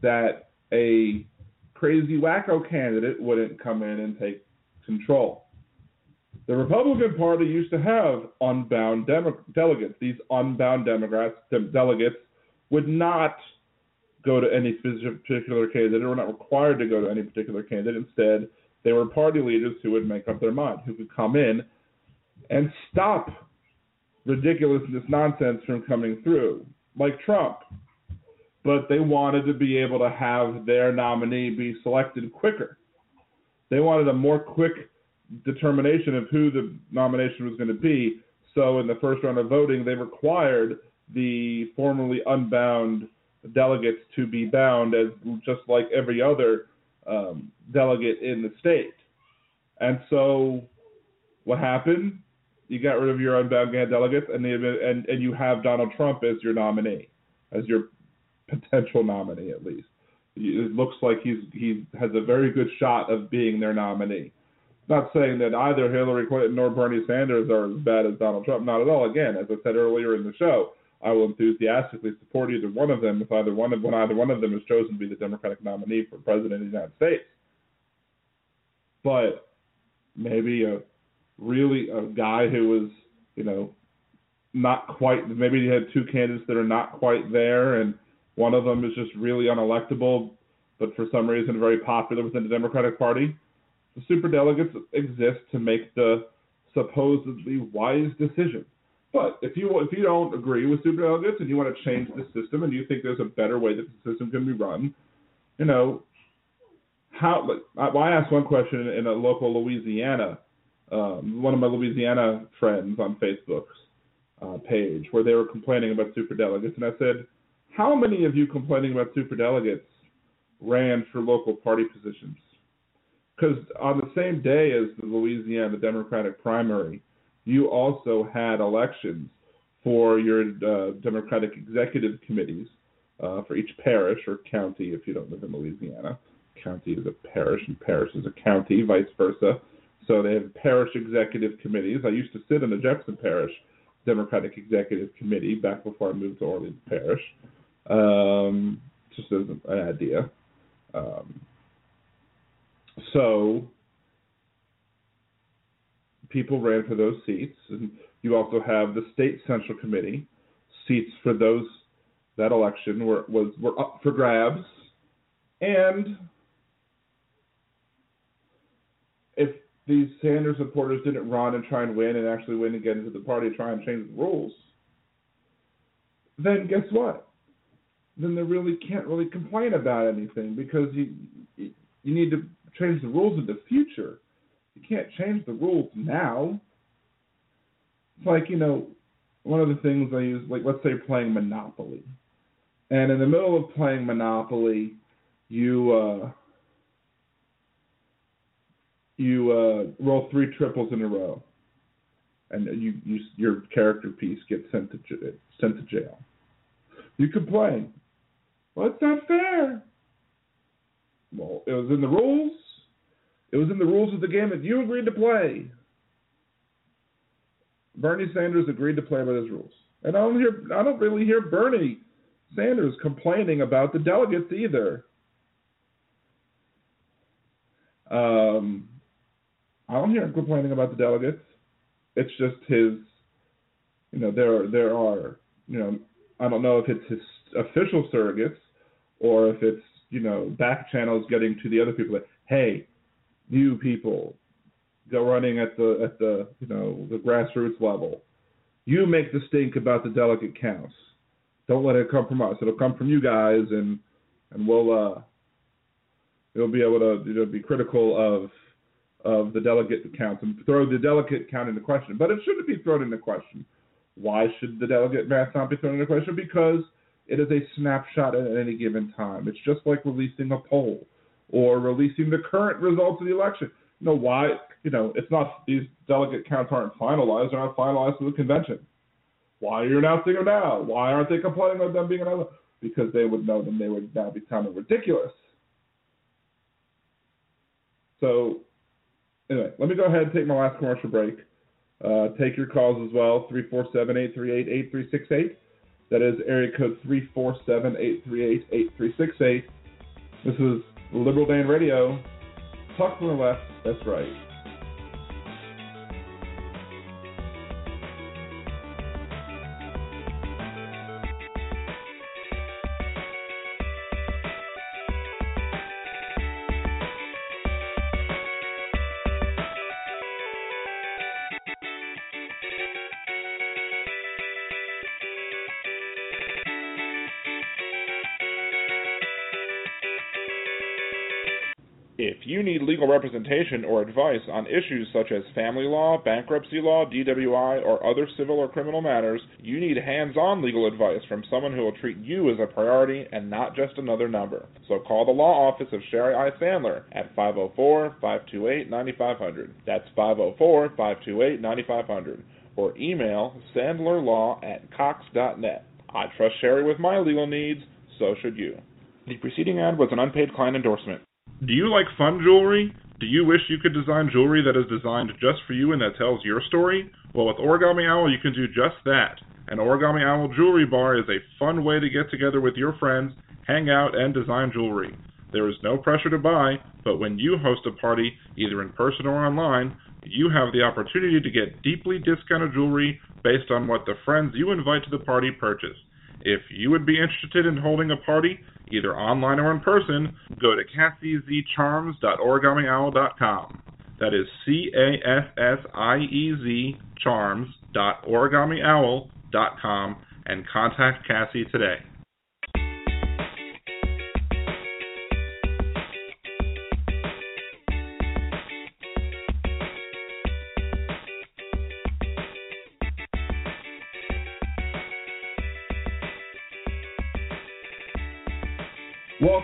that a crazy wacko candidate wouldn't come in and take control. The Republican Party used to have unbound delegates. These unbound Democrats, de- delegates would not go to any particular candidate or were not required to go to any particular candidate. Instead, they were party leaders who would make up their mind, who could come in and stop ridiculousness nonsense from coming through, like Trump. But they wanted to be able to have their nominee be selected quicker. They wanted a more quick determination of who the nomination was going to be. So in the first round of voting, they required the formerly unbound delegates to be bound as just like every other um, delegate in the state. And so what happened? You got rid of your unbound delegates, and, and and you have Donald Trump as your nominee, as your potential nominee at least. It looks like he's he has a very good shot of being their nominee. Not saying that either Hillary Clinton nor Bernie Sanders are as bad as Donald Trump. Not at all. Again, as I said earlier in the show, I will enthusiastically support either one of them if either one of when either one of them is chosen to be the Democratic nominee for president of the United States. But maybe a really a guy who was, you know, not quite maybe he had two candidates that are not quite there and one of them is just really unelectable but for some reason very popular within the Democratic Party. The superdelegates exist to make the supposedly wise decisions. But if you if you don't agree with superdelegates and you want to change the system and you think there's a better way that the system can be run, you know, how? Well, I asked one question in, a local Louisiana um, one of my Louisiana friends on Facebook's uh, page where they were complaining about super delegates, and I said, "How many of you complaining about super delegates ran for local party positions?" Because on the same day as the Louisiana Democratic primary, you also had elections for your uh, Democratic executive committees uh, for each parish or county if you don't live in Louisiana. County is a parish and parish is a county, vice versa. So they have parish executive committees. I used to sit in the Jefferson Parish Democratic Executive Committee back before I moved to Orleans Parish. Um, just as an idea. Um, so people ran for those seats, and you also have the state central committee seats for those that election were was were up for grabs, and if these Sanders supporters didn't run and try and win and actually win and get into the party, and try and change the rules, then guess what? Then they really can't really complain about anything because you you need to change the rules in the future. You can't change the rules now. It's like you know, one of the things I use, like let's say playing Monopoly, and in the middle of playing Monopoly, you uh, you uh, roll three triples in a row, and you, you your character piece gets sent to sent to jail. You complain. Well, it's not fair. Well, it was in the rules. It was in the rules of the game that you agreed to play. Bernie Sanders agreed to play by his rules, and I don't hear I don't really hear Bernie Sanders complaining about the delegates either. Um, I don't hear him complaining about the delegates. It's just his, you know, there there are, you know, I don't know if it's his official surrogates or if it's, you know, back channels getting to the other people that, hey, you people, go running at the at the you know the grassroots level. You make the stink about the delegate counts. Don't let it come from us. It'll come from you guys, and and we'll uh, we'll be able to you know be critical of of the delegate count and throw the delegate count into question. But it shouldn't be thrown into question. Why should the delegate math not be thrown into question? Because It is a snapshot at any given time. It's just like releasing a poll or releasing the current results of the election. You know why? You know, it's not these delegate counts aren't finalized. They're not finalized through the convention. Why are you announcing them now? Why aren't they complaining about them being announced? Because they would know them. They would now be sounding ridiculous. So, anyway, let me go ahead and take my last commercial break. Uh, take your calls as well, 347-838-8368. That is area code 347-838-8368. This is Liberal Dan Radio. Talk from the left, that's right. Legal representation or advice on issues such as family law, bankruptcy law, DWI, or other civil or criminal matters, you need hands on legal advice from someone who will treat you as a priority and not just another number. So call the law office of Sherry I. Sandler at 504 528 9500. That's 504 528 9500. Or email sandlerlaw at cox.net. I trust Sherry with my legal needs, so should you. The preceding ad was an unpaid client endorsement. Do you like fun jewelry? Do you wish you could design jewelry that is designed just for you and that tells your story? Well, with Origami Owl, you can do just that. An Origami Owl jewelry bar is a fun way to get together with your friends, hang out, and design jewelry. There is no pressure to buy, but when you host a party, either in person or online, you have the opportunity to get deeply discounted jewelry based on what the friends you invite to the party purchase. If you would be interested in holding a party, either online or in person, go to cassiezcharms.origamiOwl.com. That is C A S S I E Z charms.origamiOwl.com and contact Cassie today.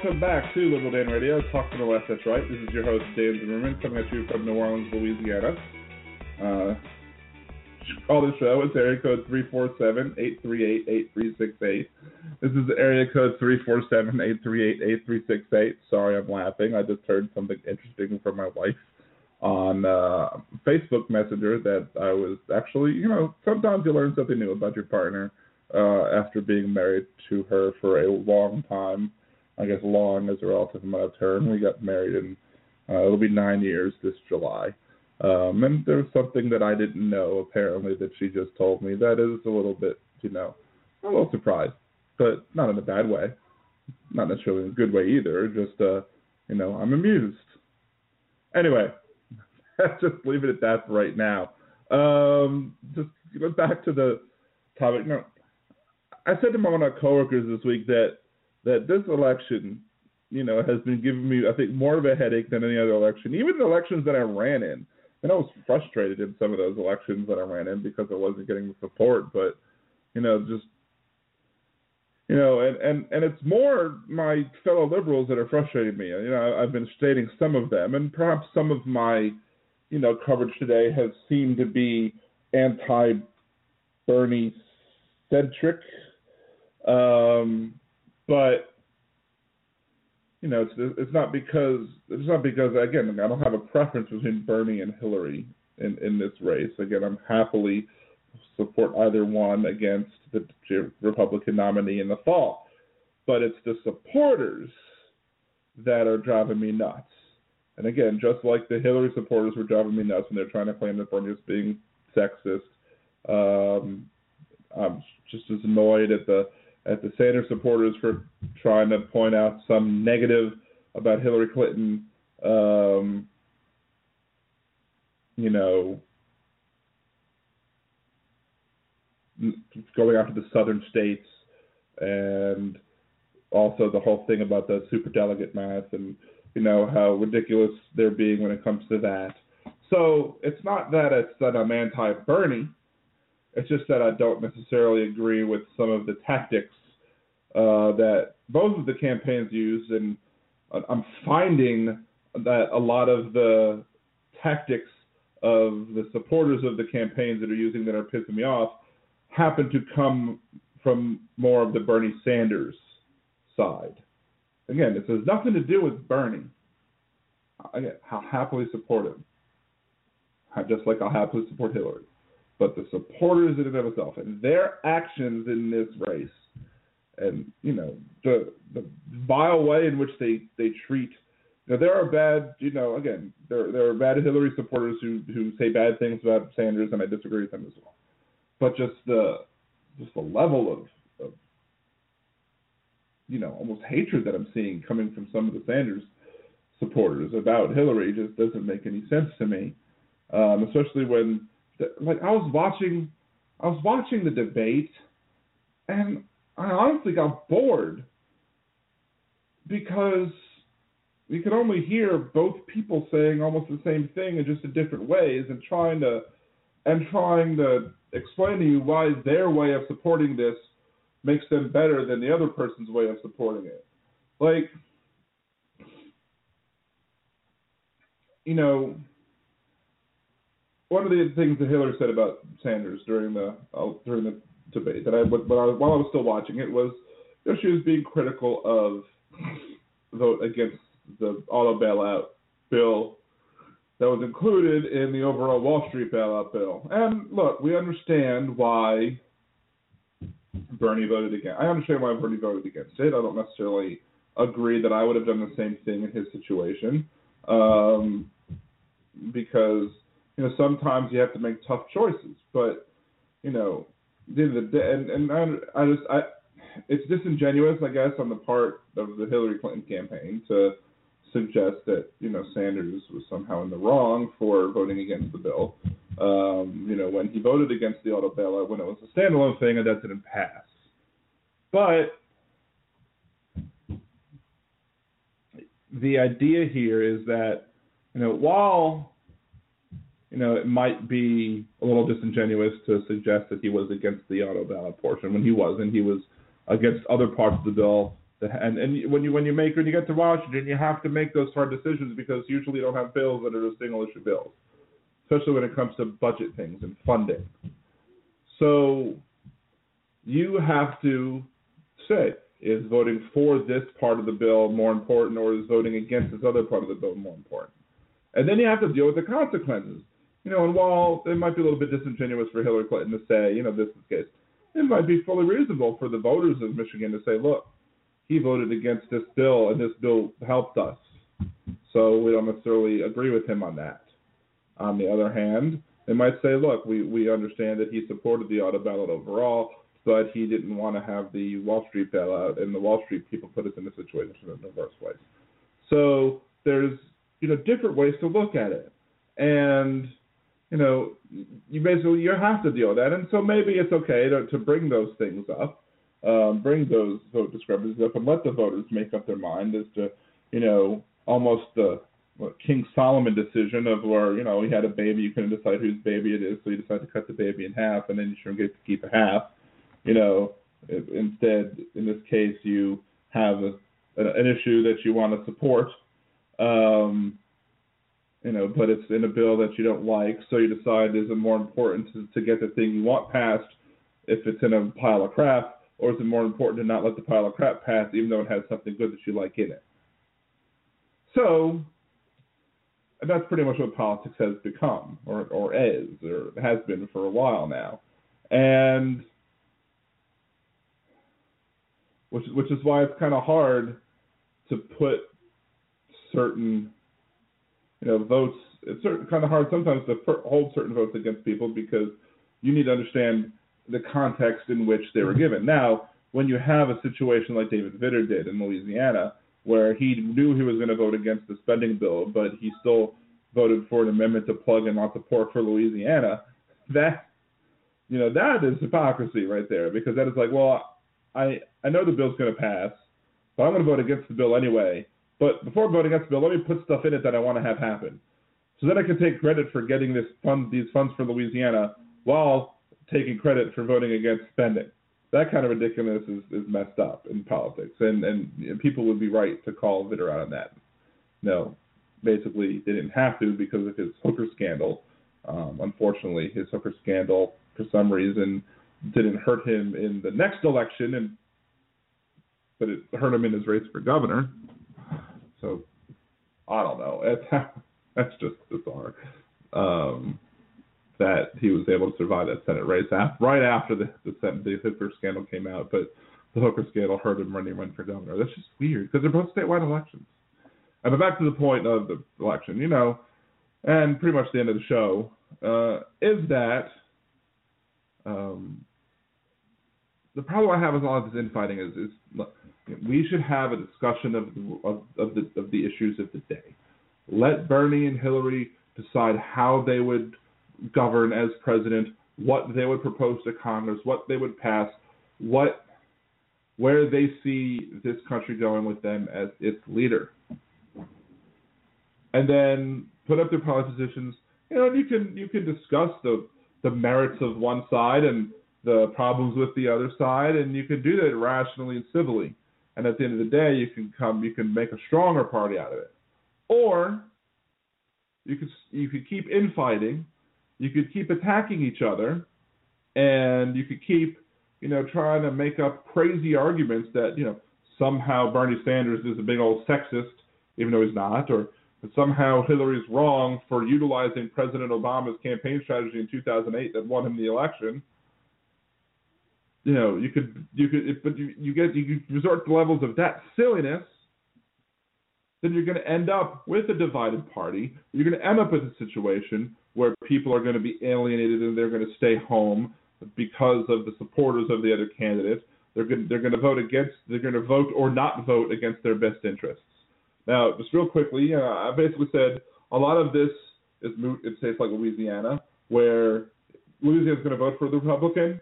Welcome back to Liberal Dan Radio. Talk to the left, that's right. This is your host, Dan Zimmerman, coming at you from New Orleans, Louisiana. Uh, call the show. It's area code 347-838-8368. This is area code 347-838-8368. Sorry, I'm laughing. I just heard something interesting from my wife on uh, Facebook Messenger that I was actually, you know, sometimes you learn something new about your partner uh, after being married to her for a long time. I guess long as a relative amount of term. We got married in uh, it'll be nine years this July. Um, and there was something that I didn't know apparently that she just told me that is a little bit, you know, a little surprised, but not in a bad way, not necessarily in a good way either. Just, uh, you know, I'm amused. Anyway, just leave it at that for right now. Um, just back to the topic. No, I said to one of my coworkers this week that that this election, you know, has been giving me, I think, more of a headache than any other election. Even the elections that I ran in, and I was frustrated in some of those elections that I ran in because I wasn't getting the support. But, you know, just, you know, and and and it's more my fellow liberals that are frustrating me. You know, I've been stating some of them, and perhaps some of my, you know, coverage today has seemed to be anti-Bernie centric. Um, but you know, it's it's not because it's not because again I don't have a preference between Bernie and Hillary in in this race. Again, I'm happily support either one against the Republican nominee in the fall, but it's the supporters that are driving me nuts. And again, just like the Hillary supporters were driving me nuts when they're trying to claim that Bernie is being sexist, um, I'm just as annoyed at the at the Sanders supporters for trying to point out some negative about Hillary Clinton, um, you know, going after the southern states, and also the whole thing about the superdelegate math and you know how ridiculous they're being when it comes to that. So it's not that it's that I'm anti-Bernie. It's just that I don't necessarily agree with some of the tactics uh, that both of the campaigns use, and I'm finding that a lot of the tactics of the supporters of the campaigns that are using that are pissing me off happen to come from more of the Bernie Sanders side. Again, this has nothing to do with Bernie. Again, I'll happily support him, just like I'll happily support Hillary. But the supporters in and of itself and their actions in this race, and you know the the vile way in which they they treat now there are bad, you know, again, there there are bad Hillary supporters who who say bad things about Sanders, and I disagree with them as well. But just the just the level of, of you know almost hatred that I'm seeing coming from some of the Sanders supporters about Hillary just doesn't make any sense to me. Um, especially when like I was watching I was watching the debate and I honestly got bored because we could only hear both people saying almost the same thing in just different ways and trying to and trying to explain to you why their way of supporting this makes them better than the other person's way of supporting it. Like you know, one of the things that Hillary said about Sanders during the uh, during the debate that I, but I, while I was still watching it was you know, she was being critical of vote against the auto bailout bill that was included in the overall Wall Street bailout bill. And look, we understand why Bernie voted against. I understand why Bernie voted against it. I don't necessarily agree that I would have done the same thing in his situation, um, because you know sometimes you have to make tough choices. But you know, the, the and and I, I just I, it's disingenuous, I guess, on the part of the Hillary Clinton campaign to suggest that you know Sanders was somehow in the wrong for voting against the bill. Um, you know, when he voted against the auto bailout when it was a standalone thing and that didn't pass. But the idea here is that you know while you know it might be a little disingenuous to suggest that he was against the auto ballot portion when he wasn't. He was against other parts of the bill and and when you when you make when you get to Washington, you have to make those hard decisions because usually you don't have bills that are just single issue bills, especially when it comes to budget things and funding. So you have to say is voting for this part of the bill more important or is voting against this other part of the bill more important? And then you have to deal with the consequences. You know, and while it might be a little bit disingenuous for Hillary Clinton to say, you know, this is the case, it might be fully reasonable for the voters of Michigan to say, look, he voted against this bill, and this bill helped us. So we don't necessarily agree with him on that. On the other hand, they might say, look, we, we understand that he supported the auto ballot overall, but he didn't want to have the Wall Street bailout, and the Wall Street people put us in a situation in the first place. So there's you know different ways to look at it, and you know you basically you have to deal with that, and so maybe it's okay to, to bring those things up um, bring those vote discrepancies up and let the voters make up their mind as to, you know, almost the what, King Solomon decision of where, you know, he had a baby, you couldn't decide whose baby it is, so you decide to cut the baby in half, and then you shouldn't get to keep a half. You know, instead, in this case, you have a, an issue that you want to support, um, you know, but it's in a bill that you don't like, so you decide is it more important to, to get the thing you want passed if it's in a pile of crap or is it more important to not let the pile of crap pass, even though it has something good that you like in it? So, that's pretty much what politics has become, or or is, or has been for a while now, and which which is why it's kind of hard to put certain you know votes. It's certain, kind of hard sometimes to hold certain votes against people because you need to understand the context in which they were mm-hmm. given. Now, when you have a situation like David Vitter did in Louisiana, where he knew he was going to vote against the spending bill, but he still voted for an amendment to plug in lots of pork for Louisiana, that you know that is hypocrisy right there because that is like, well, I I know the bill's going to pass, but I'm going to vote against the bill anyway. But before voting against the bill, let me put stuff in it that I want to have happen, so that I can take credit for getting this fund these funds for Louisiana while taking credit for voting against spending. that kind of ridiculousness is, is messed up in politics, and and people would be right to call Vitter out on that. No, basically they didn't have to because of his hooker scandal. Um, unfortunately, his hooker scandal for some reason didn't hurt him in the next election, and but it hurt him in his race for governor. So I don't know. That's that's just bizarre. Um, that he was able to survive that Senate race after, right after the the, the hooker scandal came out, but the hooker scandal hurt him running run for governor. That's just weird because they're both statewide elections. And but back to the point of the election, you know, and pretty much the end of the show uh, is that um, the problem I have with all of this infighting is, is we should have a discussion of the, of, of the of the issues of the day. Let Bernie and Hillary decide how they would govern as president, what they would propose to Congress, what they would pass, what where they see this country going with them as its leader. And then put up their policy positions. You know, you can you can discuss the the merits of one side and the problems with the other side, and you can do that rationally and civilly. And at the end of the day, you can come, you can make a stronger party out of it, or you could you could keep infighting you could keep attacking each other, and you could keep, you know, trying to make up crazy arguments that, you know, somehow Bernie Sanders is a big old sexist, even though he's not, or that somehow Hillary's wrong for utilizing President Obama's campaign strategy in 2008 that won him the election. You know, you could, you could, but you, you get, you resort to levels of that silliness then you're going to end up with a divided party. You're going to end up with a situation where people are going to be alienated and they're going to stay home because of the supporters of the other candidates. They're going, they're going to vote against, they're going to vote or not vote against their best interests. Now, just real quickly, uh, I basically said a lot of this is moot in states like Louisiana, where Louisiana is going to vote for the Republican.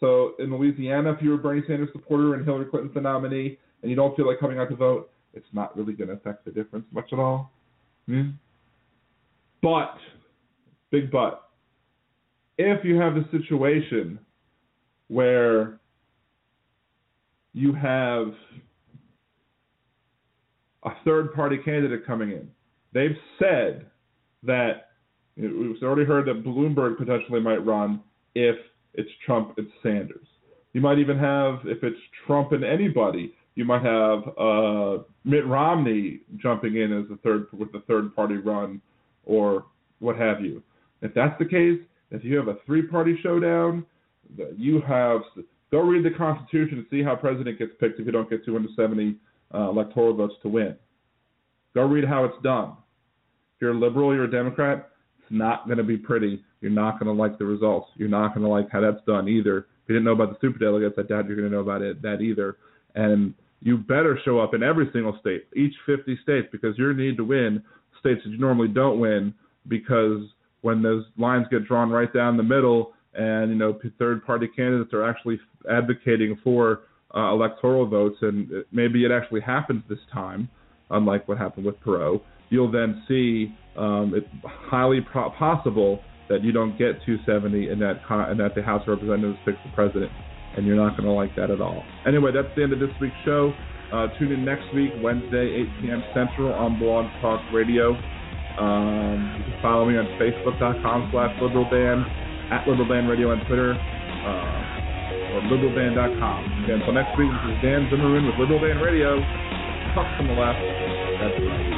So in Louisiana, if you're a Bernie Sanders supporter and Hillary Clinton's the nominee, and you don't feel like coming out to vote, it's not really going to affect the difference much at all. Hmm? But, big but, if you have a situation where you have a third party candidate coming in, they've said that we've already heard that Bloomberg potentially might run if it's Trump it's Sanders. You might even have, if it's Trump and anybody, you might have uh, Mitt Romney jumping in as the third with the third party run, or what have you. If that's the case, if you have a three party showdown, you have go read the Constitution and see how president gets picked if you don't get 270 uh, electoral votes to win. Go read how it's done. If you're a liberal, you're a Democrat. Not going to be pretty. You're not going to like the results. You're not going to like how that's done either. If you didn't know about the superdelegates, I doubt you're going to know about it that either. And you better show up in every single state, each 50 states, because you need to win states that you normally don't win. Because when those lines get drawn right down the middle, and you know third-party candidates are actually advocating for uh, electoral votes, and maybe it actually happens this time, unlike what happened with Perot, you'll then see um, it's highly pro- possible that you don't get 270 and that and that the House of Representatives picks the president and you're not going to like that at all. Anyway, that's the end of this week's show. Uh, tune in next week, Wednesday, 8 p.m. Central on Blog Talk Radio. Um, you can follow me on Facebook.com slash LiberalDan, at LiberalDan Radio on Twitter, uh, or LiberalDan.com. Again, until next week, this is Dan Zimmerman with Liberal Dan Radio. Talk from the left. That's right.